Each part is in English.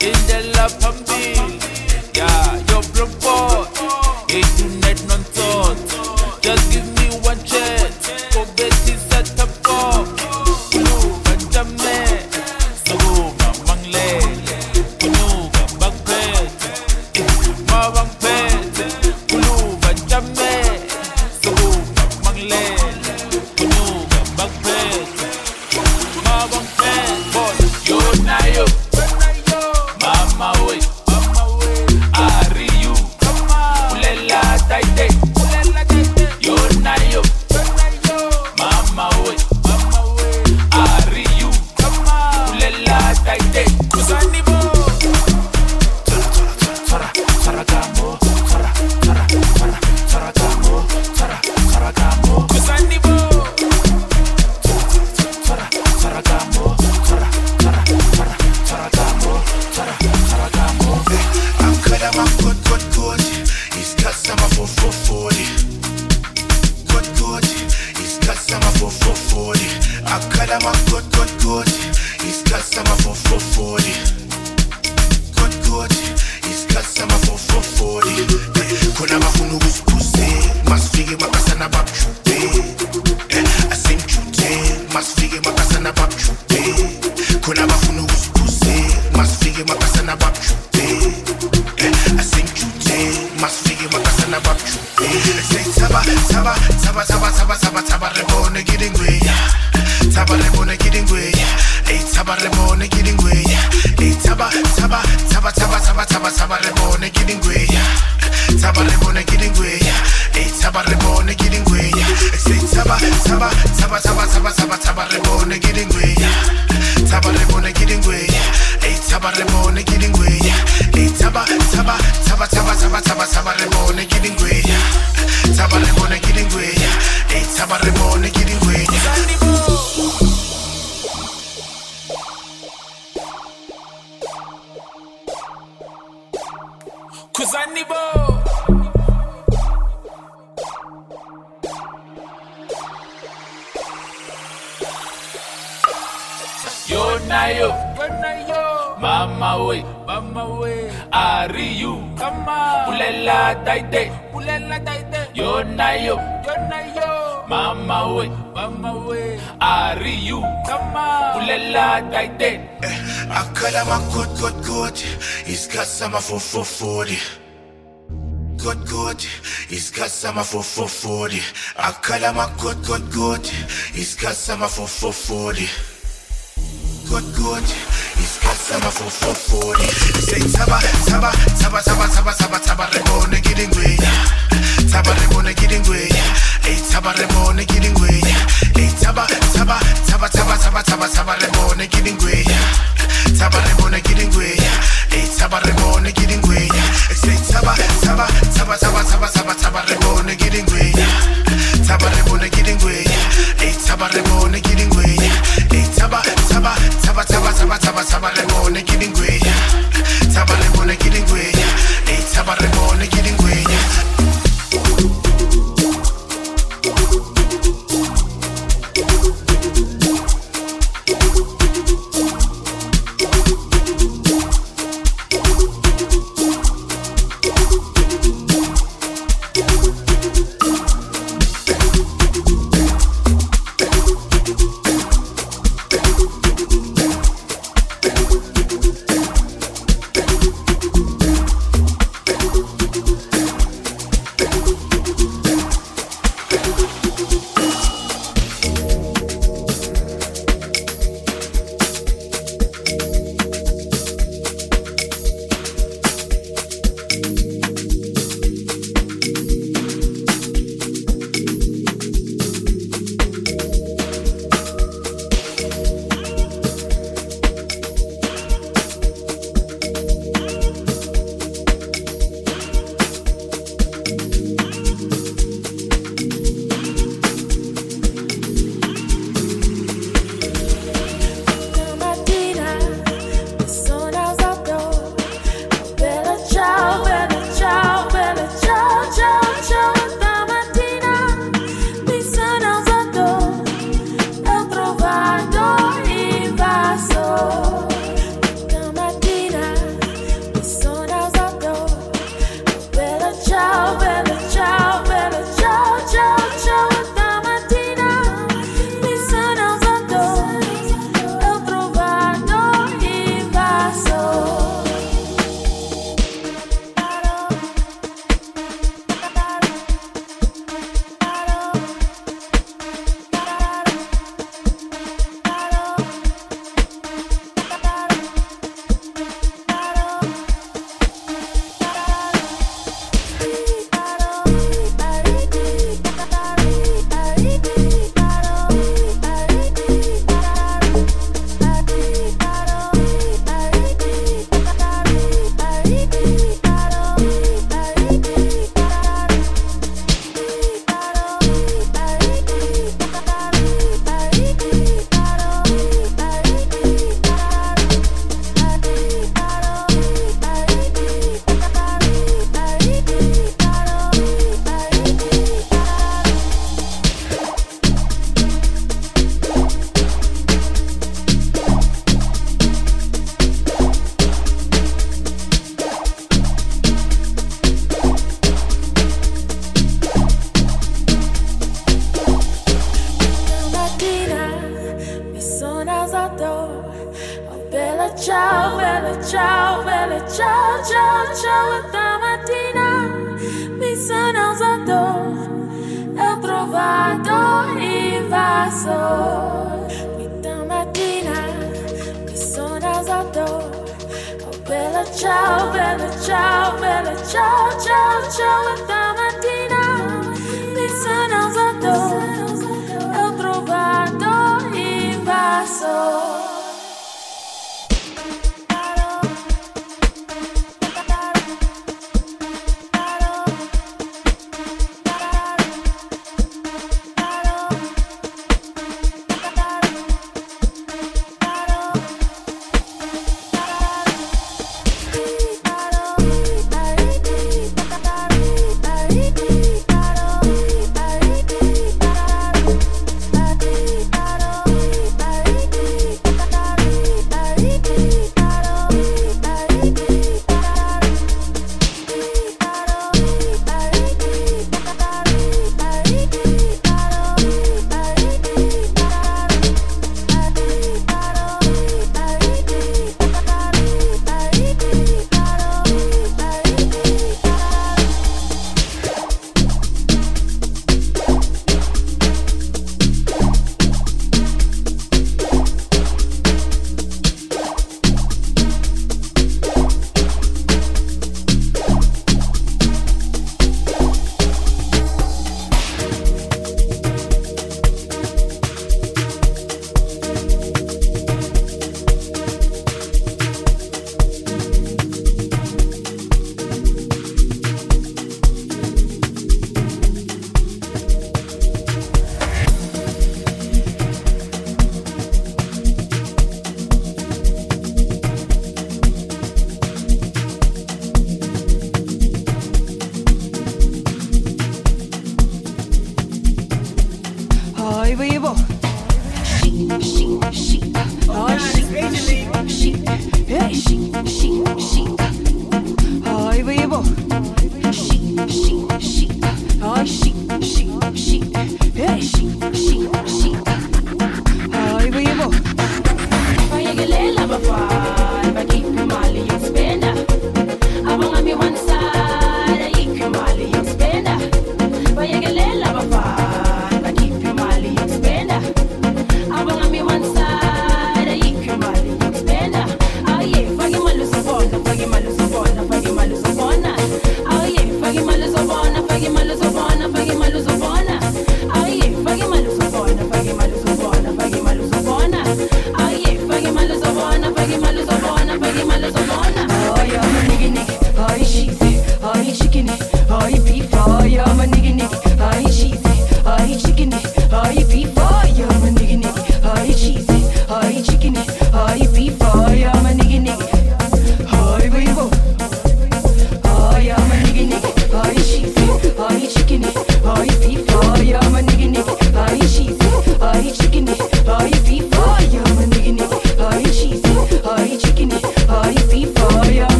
in the phambili ya yo blood Iskasama for 440. God God, Iskasama for 440. Akalama God God God, Iskasama for 440. God good. he's It's customer for 440. Say taba, taba, taba, taba, taba, taba, taba, rebone getting way. Taba rebone getting way. Hey, taba rebone getting way. Hey, taba, taba, taba, taba, taba, taba, taba rebone getting way. Taba rebone getting way. Hey, taba rebone getting way. Say taba, taba, taba, taba, taba, taba, taba rebone getting way. Taba rebone getting way. Hey, taba rebone getting way. Hey, taba, taba, taba, taba, taba, taba, taba rebone getting way. Taba rebone getting way. Hey, taba rebone getting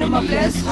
numa place.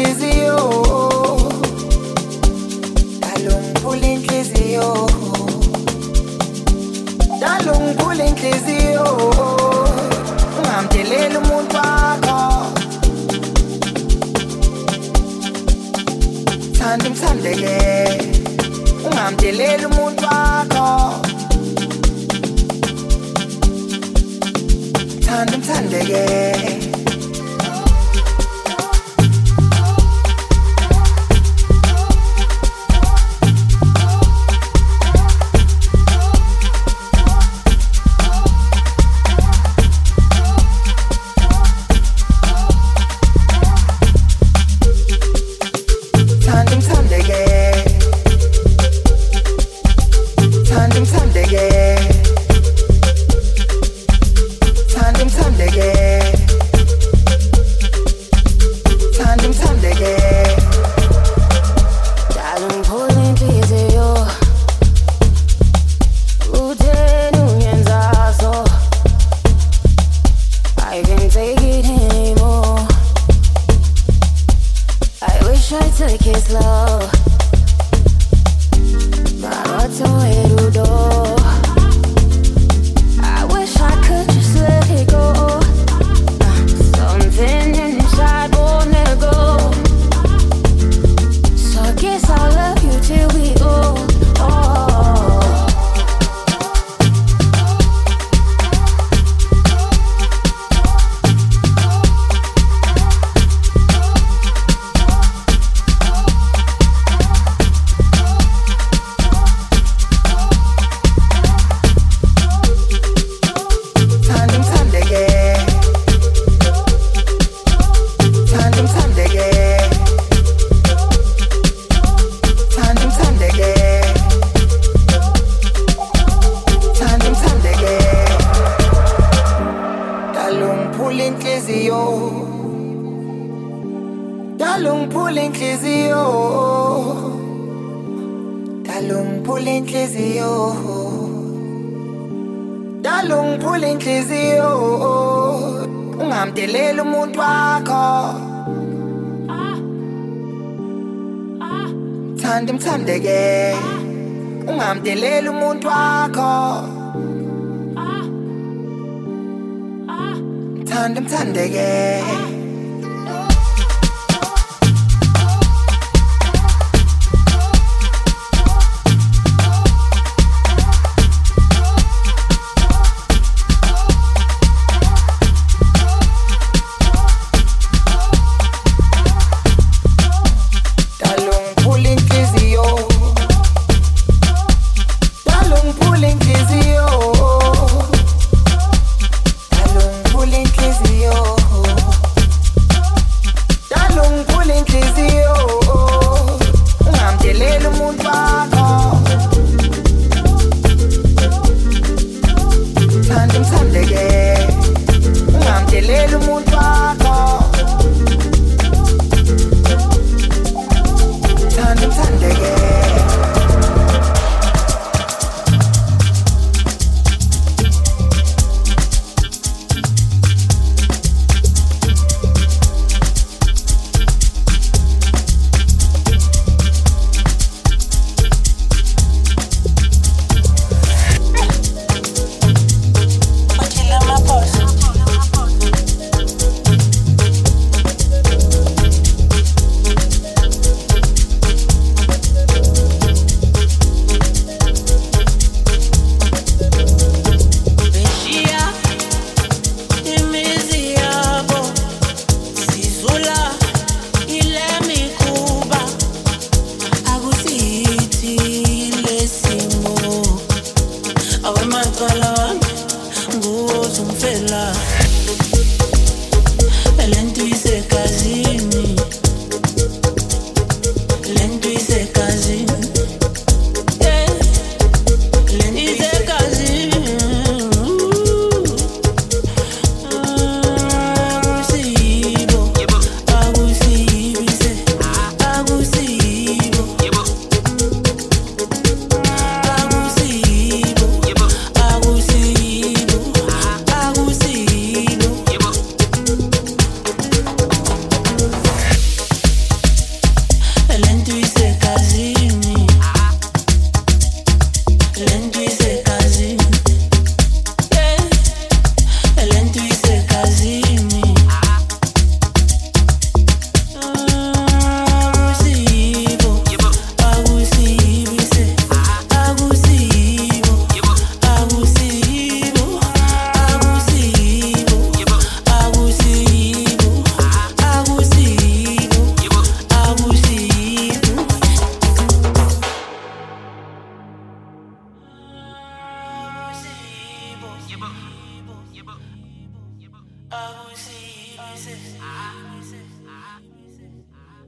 inhliziyo. Dalo ngiphula inhliziyo. Dalo ngiphula inhliziyo. Ungamtsheleli umuntu wakho. Thanda umthandeke. Ungamtsheleli umuntu wakho. Thanda umthandeke.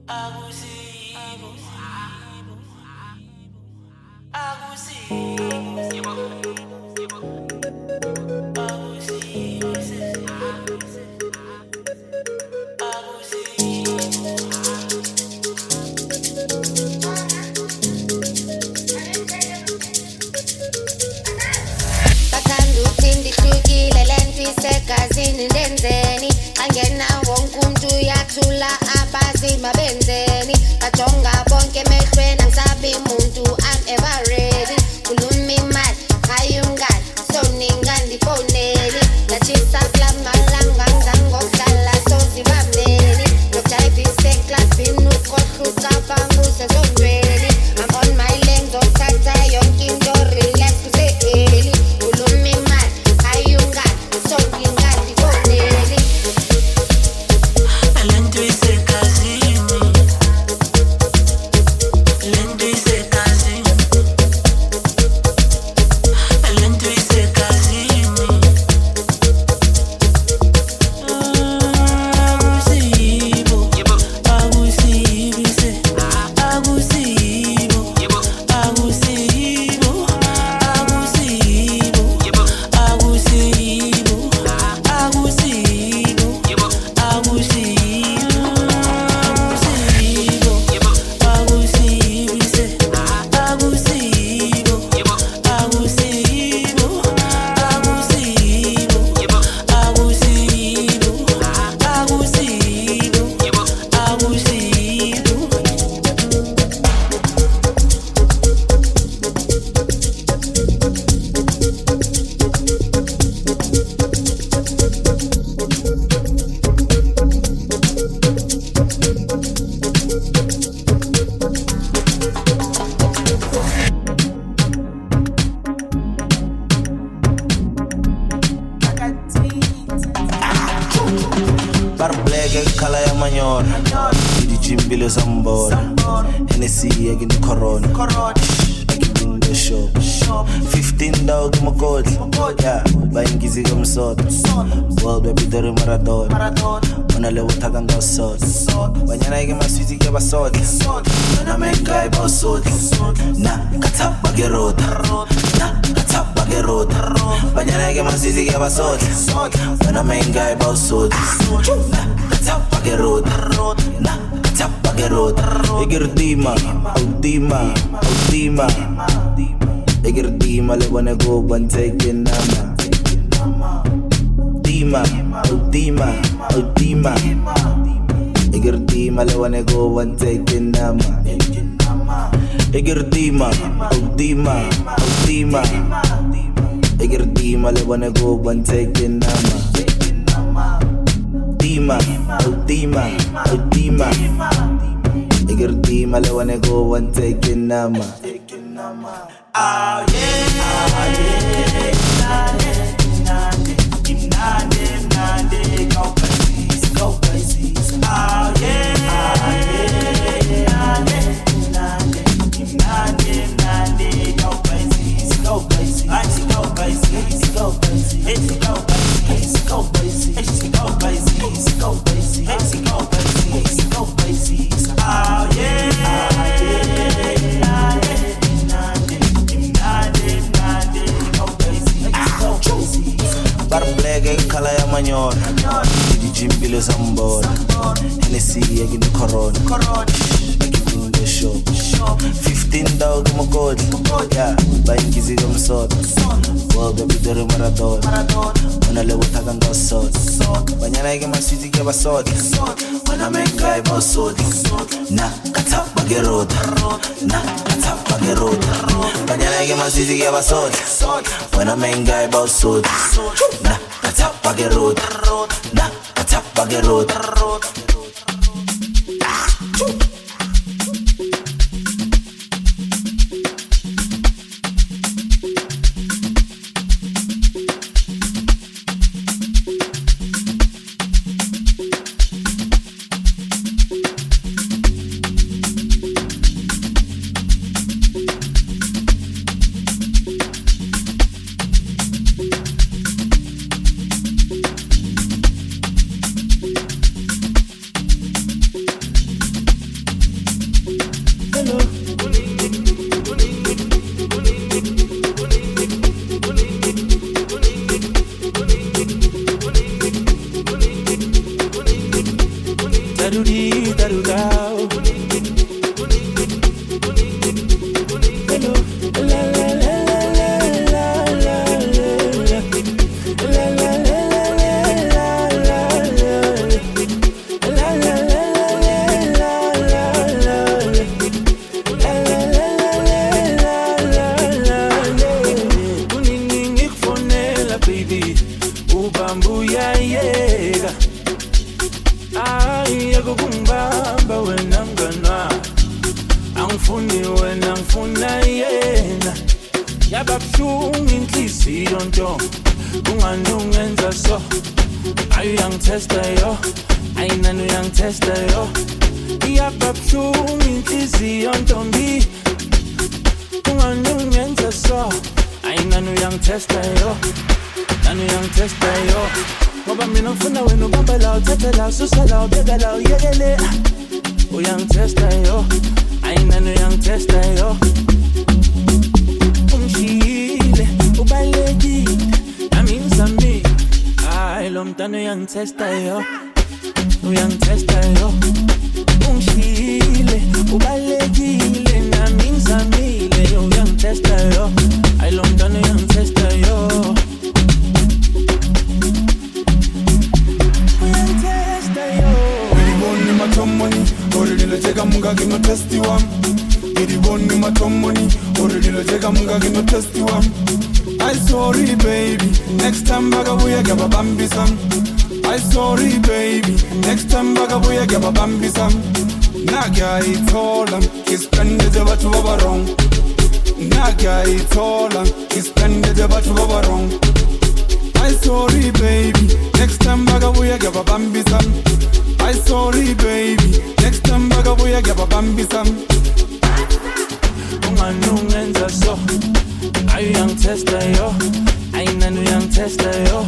Bathanda makoti Yeah, bayingizi kamsoto World dore Maradona Ona le uthaka ngosota Banyana yake maswiti ke basota Na mengai basota Na katapa ke rota Na katapa ke rota Banyana yake maswiti ke basota Ona mengai basota Na katapa ke rota Na katapa ke rota Igirtima, autima, autima Igirtima le bone go banteke nama Dima, autima, autima Igirtima le bone go banteke nama Igirtima, autima, autima Igirtima le bone go banteke nama Dima, autima, autima Igirtima le bone go banteke nama Barbleke khala ya manyora Idijimbile sambona Hennessy yake ni corona. Ngibing the shop. 15 dog makoti Yeah, bayingizi kamsoto World baby dore Maradona Ona le uthaka ngosota Banyana yake maswiti ke basota Ona mengai basota Na katapa ke rota. Na katapa ke rota. Banyana yake maswiti ke basota Ona mengai basota Na katapa ke rota. Na katapa ke rota yaba buhlungu inhliziyo nto. Kungani ungenza so? Ayi uyangithesta yo. Ayi nani uyangithesta yo? Yaba buhlungu inhliziyo ntombi. Ungani ungenza so? Ayi nani uyangithesta yo? Nani uyangithesta yo? Ngoba mina ngifuna wena ubamba la uthathe la ususa la ubeka la uyekele. Uyangithesta yo? Ayi nani uyangithesta yo lontano yang testa yo. U yang testa yo. Ungishile ubalekile nami ngizamile U yang testa yo. Ay lontano yang testa yo. Matomoni orililoteka mungaki notesti wam. Iriboni matomoni orililoteka mungaki notesti wam. I sorry baby, next time Bagabuya Gaba Bambi Sam. I sorry baby, next time bakabuya ngiyababambisa nakuyayithola ngisipendele abantu baba-wrong nakuyayithola ngisipendele abantu baba-wrong I sorry baby, next time Bagabuya Gaba Bambi Sam. I sorry baby, next time bakabuya ngiyababambisa unganungenza so. Ayuyan testa yo, ayinanu young tester, yo.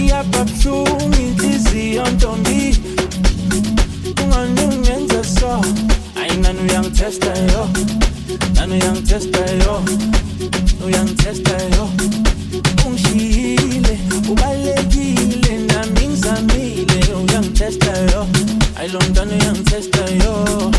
Iyapapsu mi tizi yontombi. Unganyu ngenze so, ayinanu young tester, yo. Nanu young tester, yo, nu young tester, yo. Ungishile, ubalekile, naminzamile, young tester, yo. Ayilondanu young tester, yo.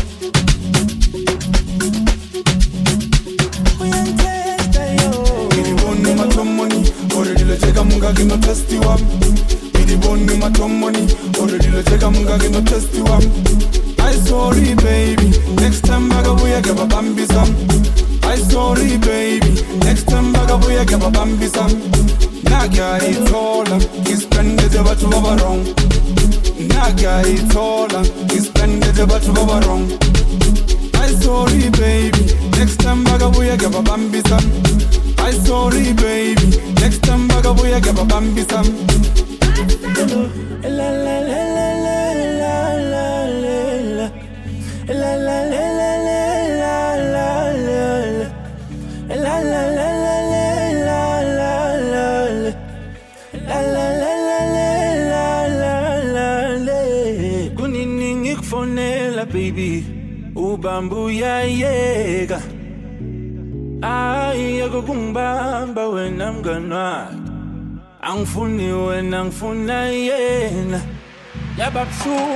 got.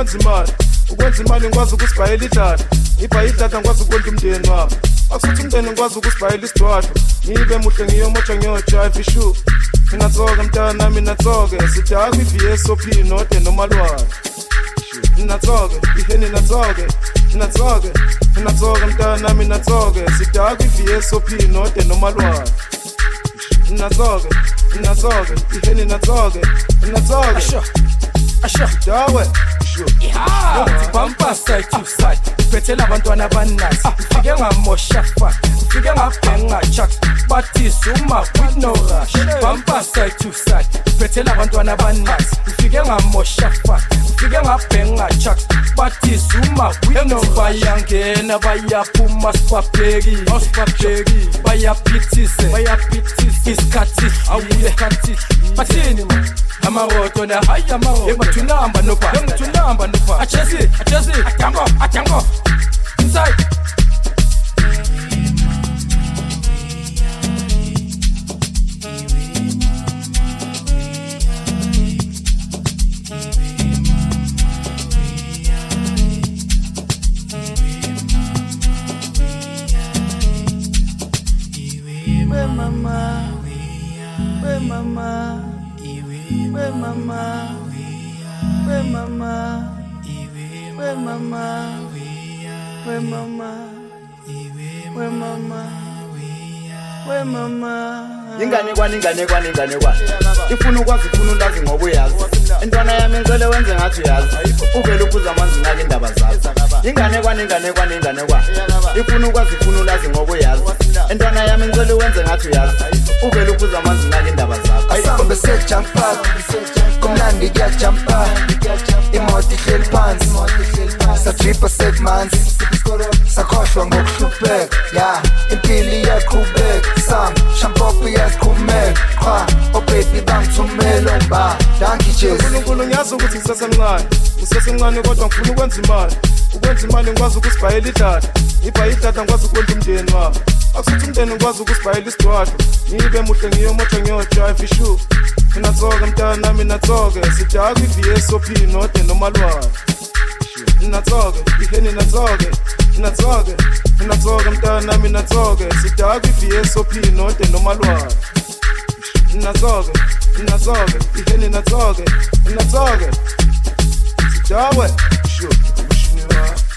ukwenza imali ukwenza imali ngikwazi ukusibhayela idatha ngibhaye idatha ngikwazi ukwenza umndeni wami. Akusuthi umndeni ngikwazi ukusibhayela isidwadwa ngibe muhle ngiyomotsha ngiyojayiva ishu mina tsoke mntana mina tsoke sidakwa i-vsop node nomalwane mina tsoke ihe nina tsoke mina tsoke mina tsoke mntana mina tsoke sidakwa i-vsop node nomalwane mina tsoke mina tsoke ihe nina tsoke mina tsoke asha asha. Dawe Ah, Yokuthi bumper side to side iphethela abantwana abaninasi ufike ngamosha fat ufike ngabhenga chucks bathisa uma with no rush. Bumper side to side. Iphethela abantwana abaninasi ufike ngamosha fat ufike ngabhenga chucks bathisa uma with no rush. Bayangena bayaphuma sibabheki sibabheki bayaphithise. Bayaphithise. Isikhathi awule bathini man? Amaroto na hayi amaroto. Emathunamba noba emathunamba noba achesi achesi adango adango inside inganekwane inganekwane ifuna ukwazi ifuna ulazi ngoba uyazi. Intwana yami ngicele wenze ngathi uyazi. Uvele uphuza amanzi ngake indaba zakho inganekwane inganekwane inganekwane. Ifuna ukwazi ifuna ulazi ngoba uyazi. Intwana yami ngicele wenze ngathi uyazi. Uvele uphuza amanzi ngake indaba sejampa kumnandi kuyajampa imoto ihleli phansi. Sadripa sekumanzi sakhohlwa ngokuhlupheka kumele ba dangijesunkulunkulu ngiyazi ukuthi ngisasemncane ngisasemncane kodwa ngifuna ukwenza imali. Ukwenza imali ngikwazi ukusibhayela idada ngibhaye idada ngikwazi ukondla umndeni wami. Akusuthi umndeni ngikwazi ukusibhayela isidwadlo ngibe muhle ngiyomoto ngiyodrayive ishu mina thoke mntana nami nathoke sidakwa i-vsop node nomalwane. Ninathoke ihe ninathoke ninathoke ninathoke mntana nami nathoke sidakwa i-vsop node nomalwane. Ninathoke natsoke natsoke iheni natsoke natsoke sidawe sho umshini wa namhlanje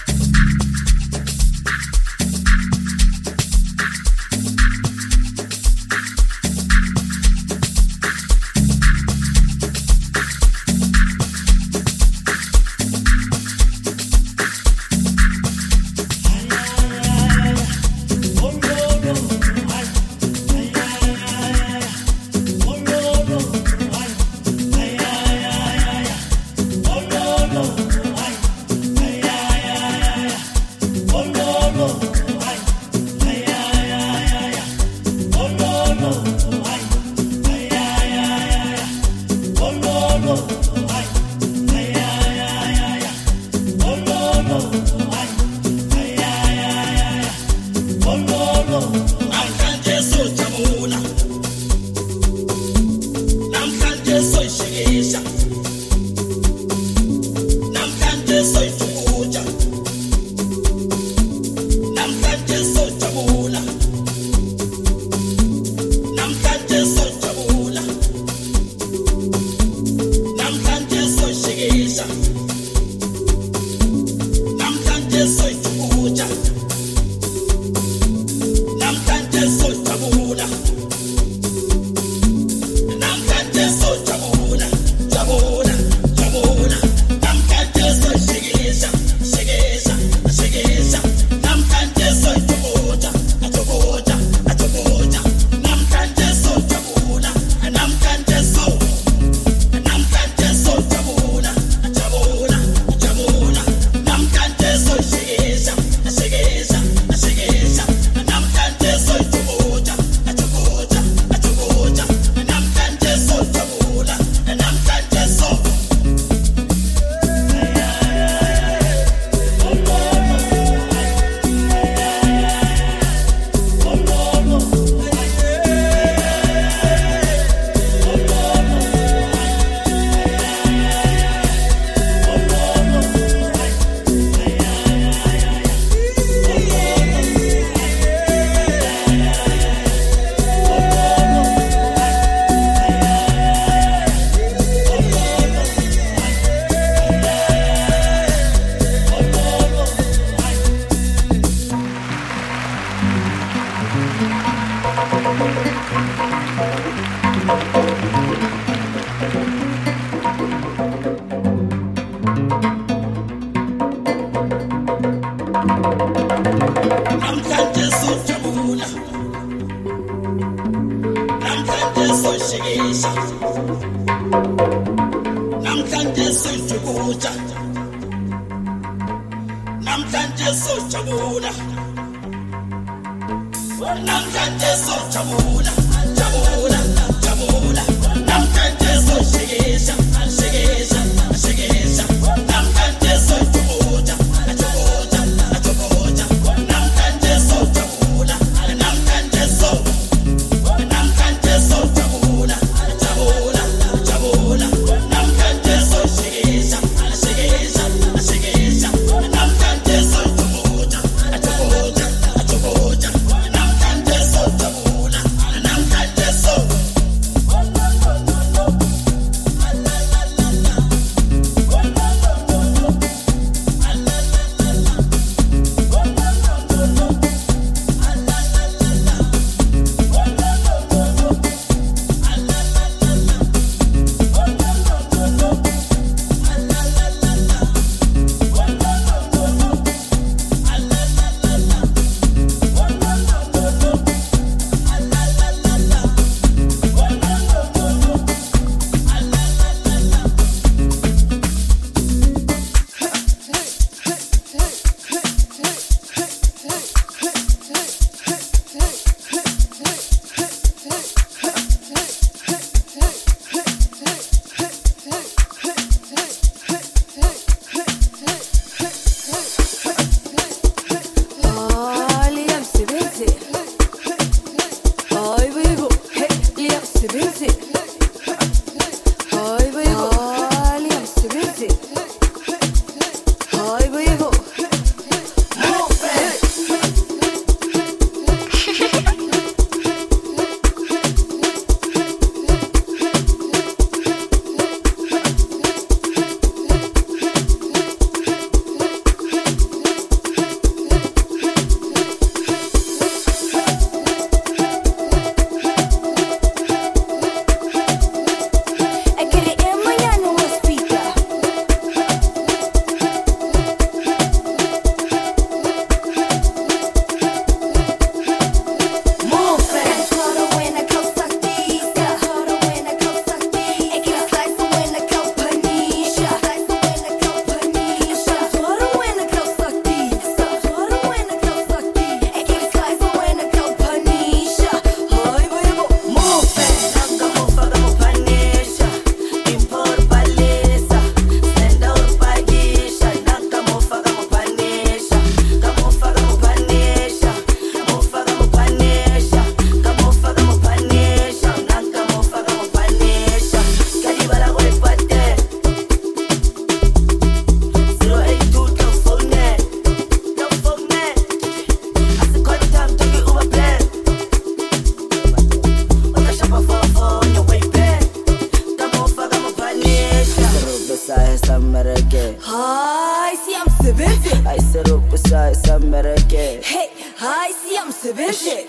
Siam